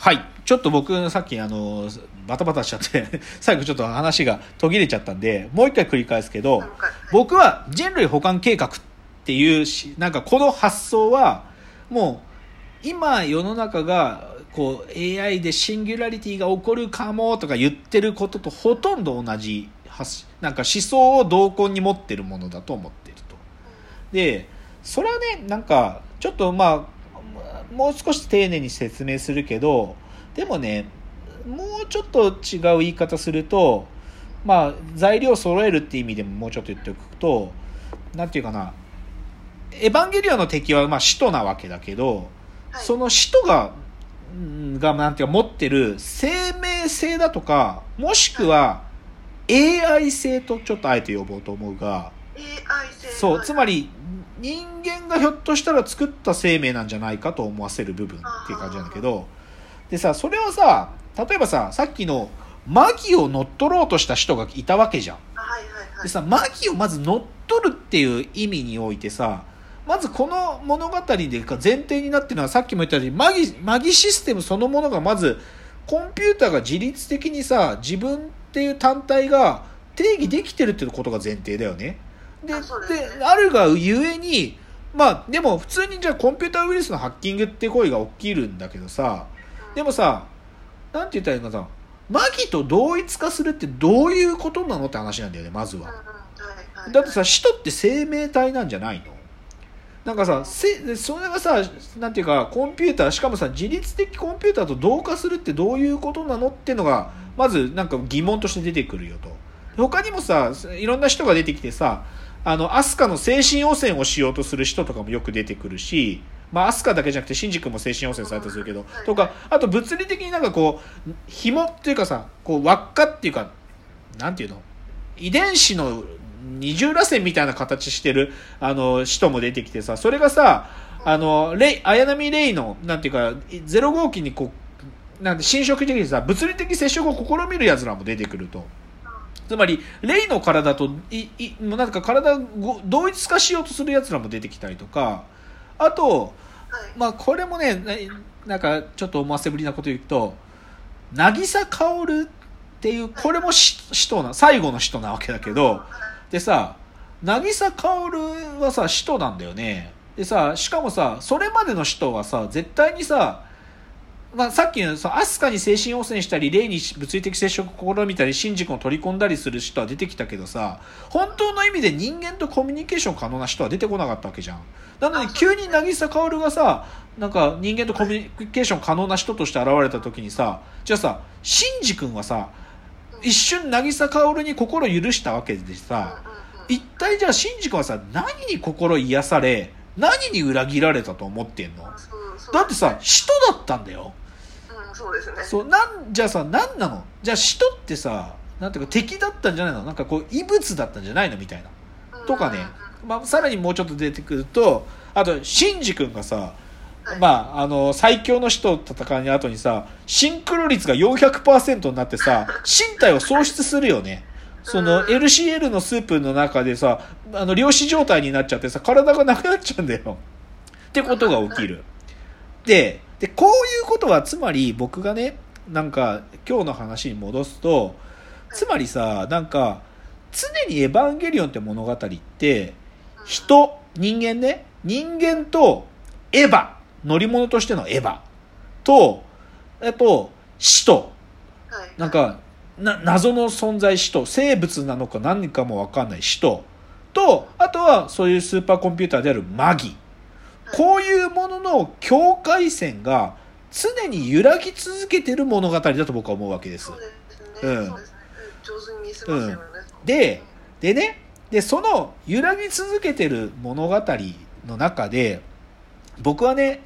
はい。ちょっと僕、さっき、あの、バタバタしちゃって、最後ちょっと話が途切れちゃったんで、もう一回繰り返すけど僕は人類保管計画っていうし、なんかこの発想は、もう、今世の中が、こう、AI でシンギュラリティが起こるかもとか言ってることとほとんど同じ発、なんか思想を同根に持ってるものだと思ってると。で、それはね、なんか、ちょっとまあ、もう少し丁寧に説明するけど、でもね、もうちょっと違う言い方すると、まあ、材料揃えるって意味でももうちょっと言っておくと、なんていうかな、エヴァンゲリオンの敵はまあ使徒なわけだけど、はい。その使徒が、んが、なんていうか持ってる生命性だとか、もしくは AI 性とちょっとあえて呼ぼうと思うが、そう、つまり人間がひょっとしたら作った生命なんじゃないかと思わせる部分っていう感じなんだけど、でさ、それはさ、例えばさ、さっきのマギを乗っ取ろうとした人がいたわけじゃん。でさ、マギをまず乗っ取るっていう意味においてさ、まずこの物語で前提になってるのはさっきも言ったようにマギ、マギシステムそのものがまずコンピューターが自律的にさ、自分っていう単体が定義できてるっていうことが前提だよね。で、でで、あるがゆえに、まあでも普通にじゃあコンピューターウイルスのハッキングって行為が起きるんだけどさ、でもさ、なんて言ったらいいのかな、マギと同一化するってどういうことなのって話なんだよね、まずは。だってさ、使徒って生命体なんじゃないの？なんかさ、せそれがさ、なんていうか、コンピューター、しかもさ、自律的コンピューターと同化するってどういうことなのっていうのが、まずなんか疑問として出てくるよと。他にもさ、いろんな人が出てきてさ、あの、アスカの精神汚染をしようとする人とかもよく出てくるし、まあ、アスカだけじゃなくて、シンジ君も精神汚染されたりするけど、とか、あと物理的になんかこう、紐っていうかさ、こう、輪っかっていうか、なんていうの？遺伝子の二重らせんみたいな形してる、あの、人も出てきてさ、それがさ、あの、レイ、綾波レイの、なんていうか、ゼロ号機にこう、なんて、侵食的にさ、物理的接触を試みる奴らも出てくると。つまり、レイの体と、い、い、なんか体を同一化しようとする奴らも出てきたりとか、あと、はい。まあこれもね、ななんかちょっと思わせぶりなこと言うと、渚薫っていう、これもし使徒な、最後の使徒なわけだけど、でさ、渚薫はさ、使徒なんだよね。でさ、しかもさ、それまでの使徒はさ、絶対にさ、まあ、さっきのさ、アスカに精神汚染したり、霊に物理的接触を試みたり、シンジ君を取り込んだりする人は出てきたけどさ、本当の意味で人間とコミュニケーション可能な人は出てこなかったわけじゃん。なのに急に渚薫がさ、なんか人間とコミュニケーション可能な人として現れた時にさ、じゃあさ、シンジ君はさ、一瞬渚薫に心許したわけでさ、一体じゃあシンジ君はさ、何に心癒され、何に裏切られたと思ってんの？だってさ、使徒だったんだよ。うん、そうですね。そう、なん、じゃあさ、何なの？じゃあ使徒ってさ、なんていうか敵だったんじゃないの？なんかこう、異物だったんじゃないの？みたいな。うんとかね、まあ、さらにもうちょっと出てくると、あと、シンジ君がさ、はいまあ、あの、最強の使徒と戦いの後にさ、シンクロ率が400%になってさ、身体を喪失するよね。その、うん LCL のスープの中でさ、あの、量子状態になっちゃってさ、体がなくなっちゃうんだよ。ってことが起きる。で、で、こういうことは、つまり僕がね、なんか、今日の話に戻すと、つまりさ、なんか、常にエヴァンゲリオンって物語って、人、人間ね、人間とエヴァ、乗り物としてのエヴァと、あと、使徒、はい、なんか、な、謎の存在使徒、生物なのか何かもわかんない使徒と、あとはそういうスーパーコンピューターであるマギ。こういうものの境界線が常に揺らぎ続けてる物語だと僕は思うわけです。で、でね、で、その揺らぎ続けてる物語の中で、僕はね、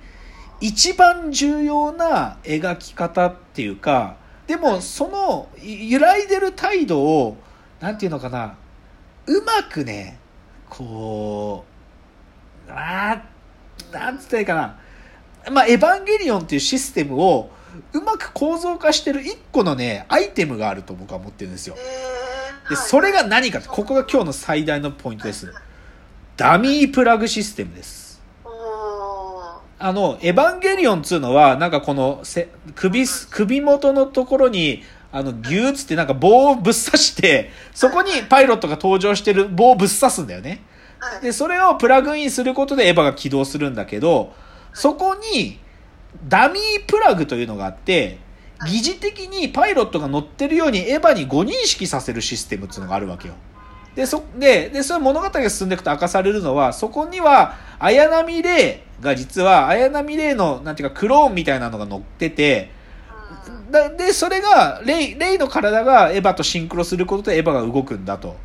一番重要な描き方っていうか、でもその揺らいでる態度を、なんていうのかな、うまくね、こう、あーなんつったらいいかな。まあ、エヴァンゲリオンっていうシステムをうまく構造化してる一個のね、アイテムがあると僕は思ってるんですよ。えー、で、はいそれが何かって、ここが今日の最大のポイントです。ダミープラグシステムです。あの、エヴァンゲリオンっつうのは、なんかこの、せ首す、首元のところに、あの、ギューッつってなんか棒をぶっ刺して、そこにパイロットが登場してる棒をぶっ刺すんだよね。はいで、それをプラグインすることでエヴァが起動するんだけど、そこにダミープラグというのがあって、疑似的にパイロットが乗ってるようにエヴァに誤認識させるシステムっていうのがあるわけよ。で、そ、で、で、それ物語が進んでいくと明かされるのは、そこには、綾波レイが実は、綾波レイの、なんていうか、クローンみたいなのが乗ってて、で、それが、レイ、レイの体がエヴァとシンクロすることでエヴァが動くんだと。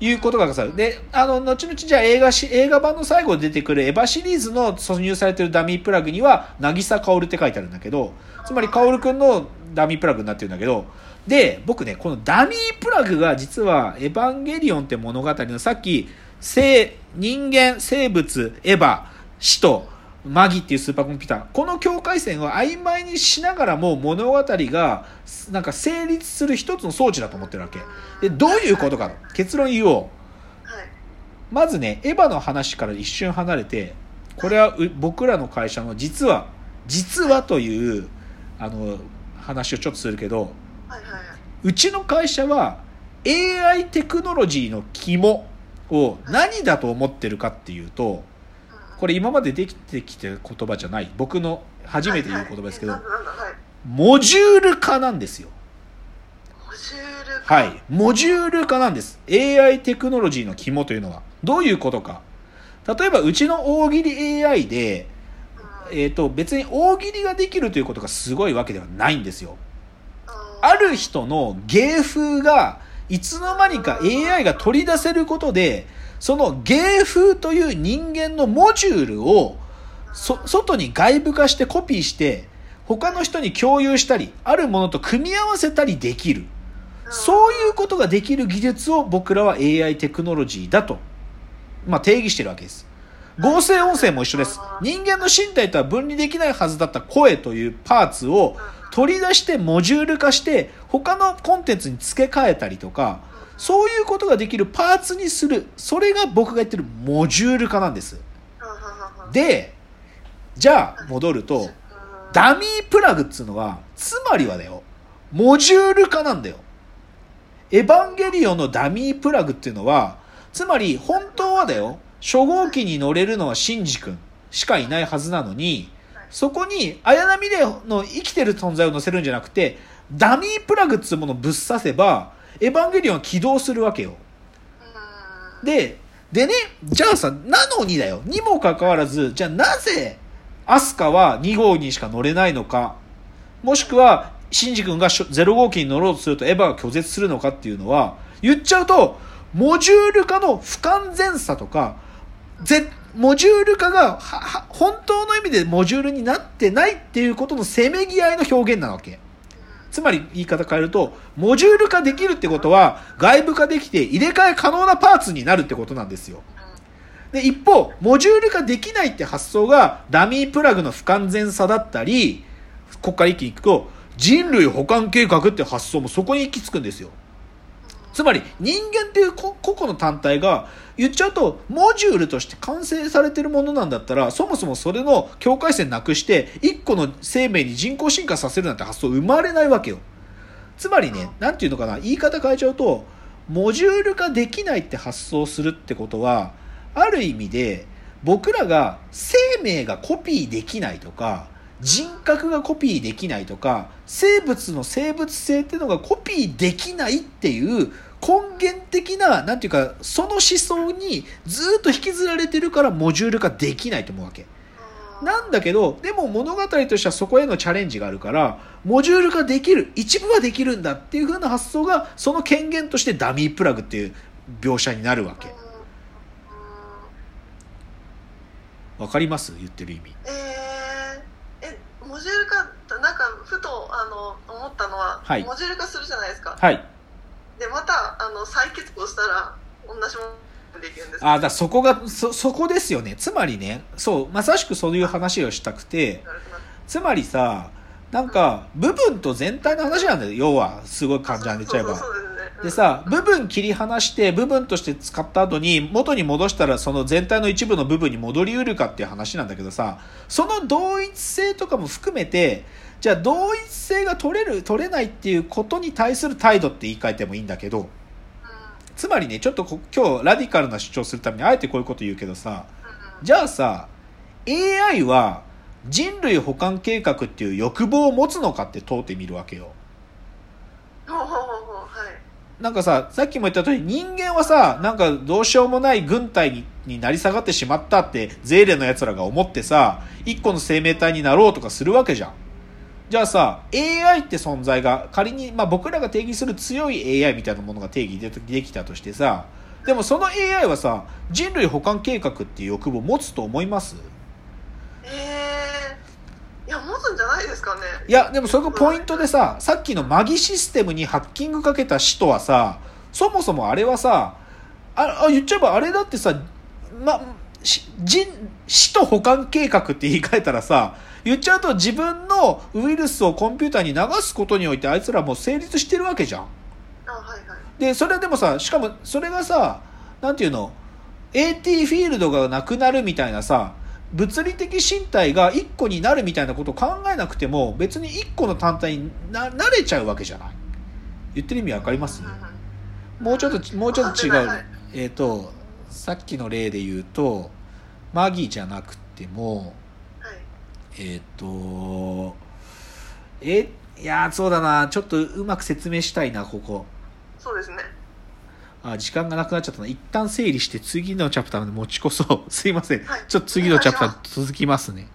いうことがさる。で、あの、後々じゃあ映画し、映画版の最後で出てくるエヴァシリーズの挿入されてるダミープラグには、渚薫って書いてあるんだけど、つまり薫くんのダミープラグになってるんだけど、で、僕ね、このダミープラグが実は、エヴァンゲリオンって物語のさっき、生、人間、生物、エヴァ、死と、マギっていうスーパーコンピューター。この境界線を曖昧にしながらも物語が、なんか成立する一つの装置だと思ってるわけ。で、どういうことか。結論言おう。はいまずね、エヴァの話から一瞬離れて、これはう僕らの会社の実は、実はという、あの、話をちょっとするけど、うちの会社は AI テクノロジーの肝を何だと思ってるかっていうと、これ今までできてきてる言葉じゃない。僕の初めて言う言葉ですけどはい、はいモジュール化なんですよ。モジュールかはい。モジュール化なんです。AI テクノロジーの肝というのは。どういうことか。例えば、うちの大喜利 AI で、うんえっ、と、別に大喜利ができるということがすごいわけではないんですよ。あある人の芸風が、いつの間にか AI が取り出せることで、その芸風という人間のモジュールを、外に外部化してコピーして、他の人に共有したり、あるものと組み合わせたりできる。そういうことができる技術を僕らは AI テクノロジーだと、まあ、定義してるわけです。合成音声も一緒です。人間の身体とは分離できないはずだった声というパーツを取り出してモジュール化して他のコンテンツに付け替えたりとか、そういうことができるパーツにする。それが僕が言ってるモジュール化なんです。で、じゃあ戻ると、ダミープラグっつうのは、つまりはだよ、モジュール化なんだよ。エヴァンゲリオンのダミープラグっていうのは、つまり本当はだよ、初号機に乗れるのはシンジ君しかいないはずなのに、そこに綾波レイの生きてる存在を乗せるんじゃなくて、ダミープラグっつうものをぶっ刺せば、エヴァンゲリオンは起動するわけよ。で、でね、じゃあさ、なのにだよ。にもかかわらず、じゃあなぜ、アスカは2号にしか乗れないのか、もしくは、シンジ君がしょ0号機に乗ろうとするとエヴァが拒絶するのかっていうのは、言っちゃうと、モジュール化の不完全さとか、ぜモジュール化が本当の意味でモジュールになってないっていうことのせめぎ合いの表現なわけ。つまり言い方変えると、モジュール化できるってことは、外部化できて入れ替え可能なパーツになるってことなんですよ。で、一方、モジュール化できないって発想が、ダミープラグの不完全さだったり、ここから一気に行くと、人類保管計画って発想もそこに行き着くんですよ。つまり、人間っていう個々の単体が、言っちゃうと、モジュールとして完成されてるものなんだったら、そもそもそれの境界線なくして、一個の生命に人工進化させるなんて発想生まれないわけよ。つまりね、なんていうのかな、言い方変えちゃうと、モジュール化できないって発想するってことは、ある意味で、僕らが生命がコピーできないとか、人格がコピーできないとか、生物の生物性っていうのがコピーできないっていう根源的な、なんていうか、その思想にずっと引きずられてるからモジュール化できないと思うわけ。なんだけど、でも物語としてはそこへのチャレンジがあるから、モジュール化できる、一部はできるんだっていう風な発想が、その権限としてダミープラグっていう描写になるわけ。わかります？言ってる意味。えー、えモジュール化なんかふとあの思ったのは、はいモジュール化するじゃないですかはい。でまたあの再結合したら同じものできるんですかあ、だからそこが、そ、そこですよね。つまりね、そう、まさしくそういう話をしたくて、つまりさ、なんか、部分と全体の話なんだよ。要は、すごい感じに出ちゃえば。そうそうそうですねでさ部分切り離して部分として使った後に元に戻したらその全体の一部の部分に戻りうるかっていう話なんだけどさその同一性とかも含めてじゃあ同一性が取れる取れないっていうことに対する態度って言い換えてもいいんだけどうんつまりねちょっとこ今日ラディカルな主張するためにあえてこういうこと言うけどさうんじゃあさ AI は人類補完計画っていう欲望を持つのかって問うてみるわけよ。なんかさ、さっきも言った通り人間はさ、なんかどうしようもない軍隊にになり下がってしまったってゼーレの奴らが思ってさ、一個の生命体になろうとかするわけじゃん。じゃあさ、AI って存在が仮に、まあ、僕らが定義する強い AI みたいなものが定義でできたとしてさ、でもその AI はさ、人類補完計画っていう欲望を持つと思います？ええいや持つんじゃないですかね。いや、でもそれがポイントでさ、さっきのマギシステムにハッキングかけた使徒はさ、そもそもあれはさ、あ、あ言っちゃえばあれだってさ、ま、し人、使徒保管計画って言い換えたらさ、言っちゃうと自分のウイルスをコンピューターに流すことにおいてあいつらもう成立してるわけじゃん。あはいはいで、それでもさ、しかもそれがさ、なんていうの、AT フィールドがなくなるみたいなさ、物理的身体が1個になるみたいなことを考えなくても、別に1個の単体にななれちゃうわけじゃない。言ってる意味わかります？もうちょっと、もうちょっと違う。えっ、と、さっきの例で言うと、マギじゃなくても、はい。えっ、と、え、いやー、そうだな、ちょっとうまく説明したいな、ここ。そうですね。あ時間がなくなっちゃったな。一旦整理して次のチャプターまで持ち越そう。すいません、はい。ちょっと次のチャプター続きますね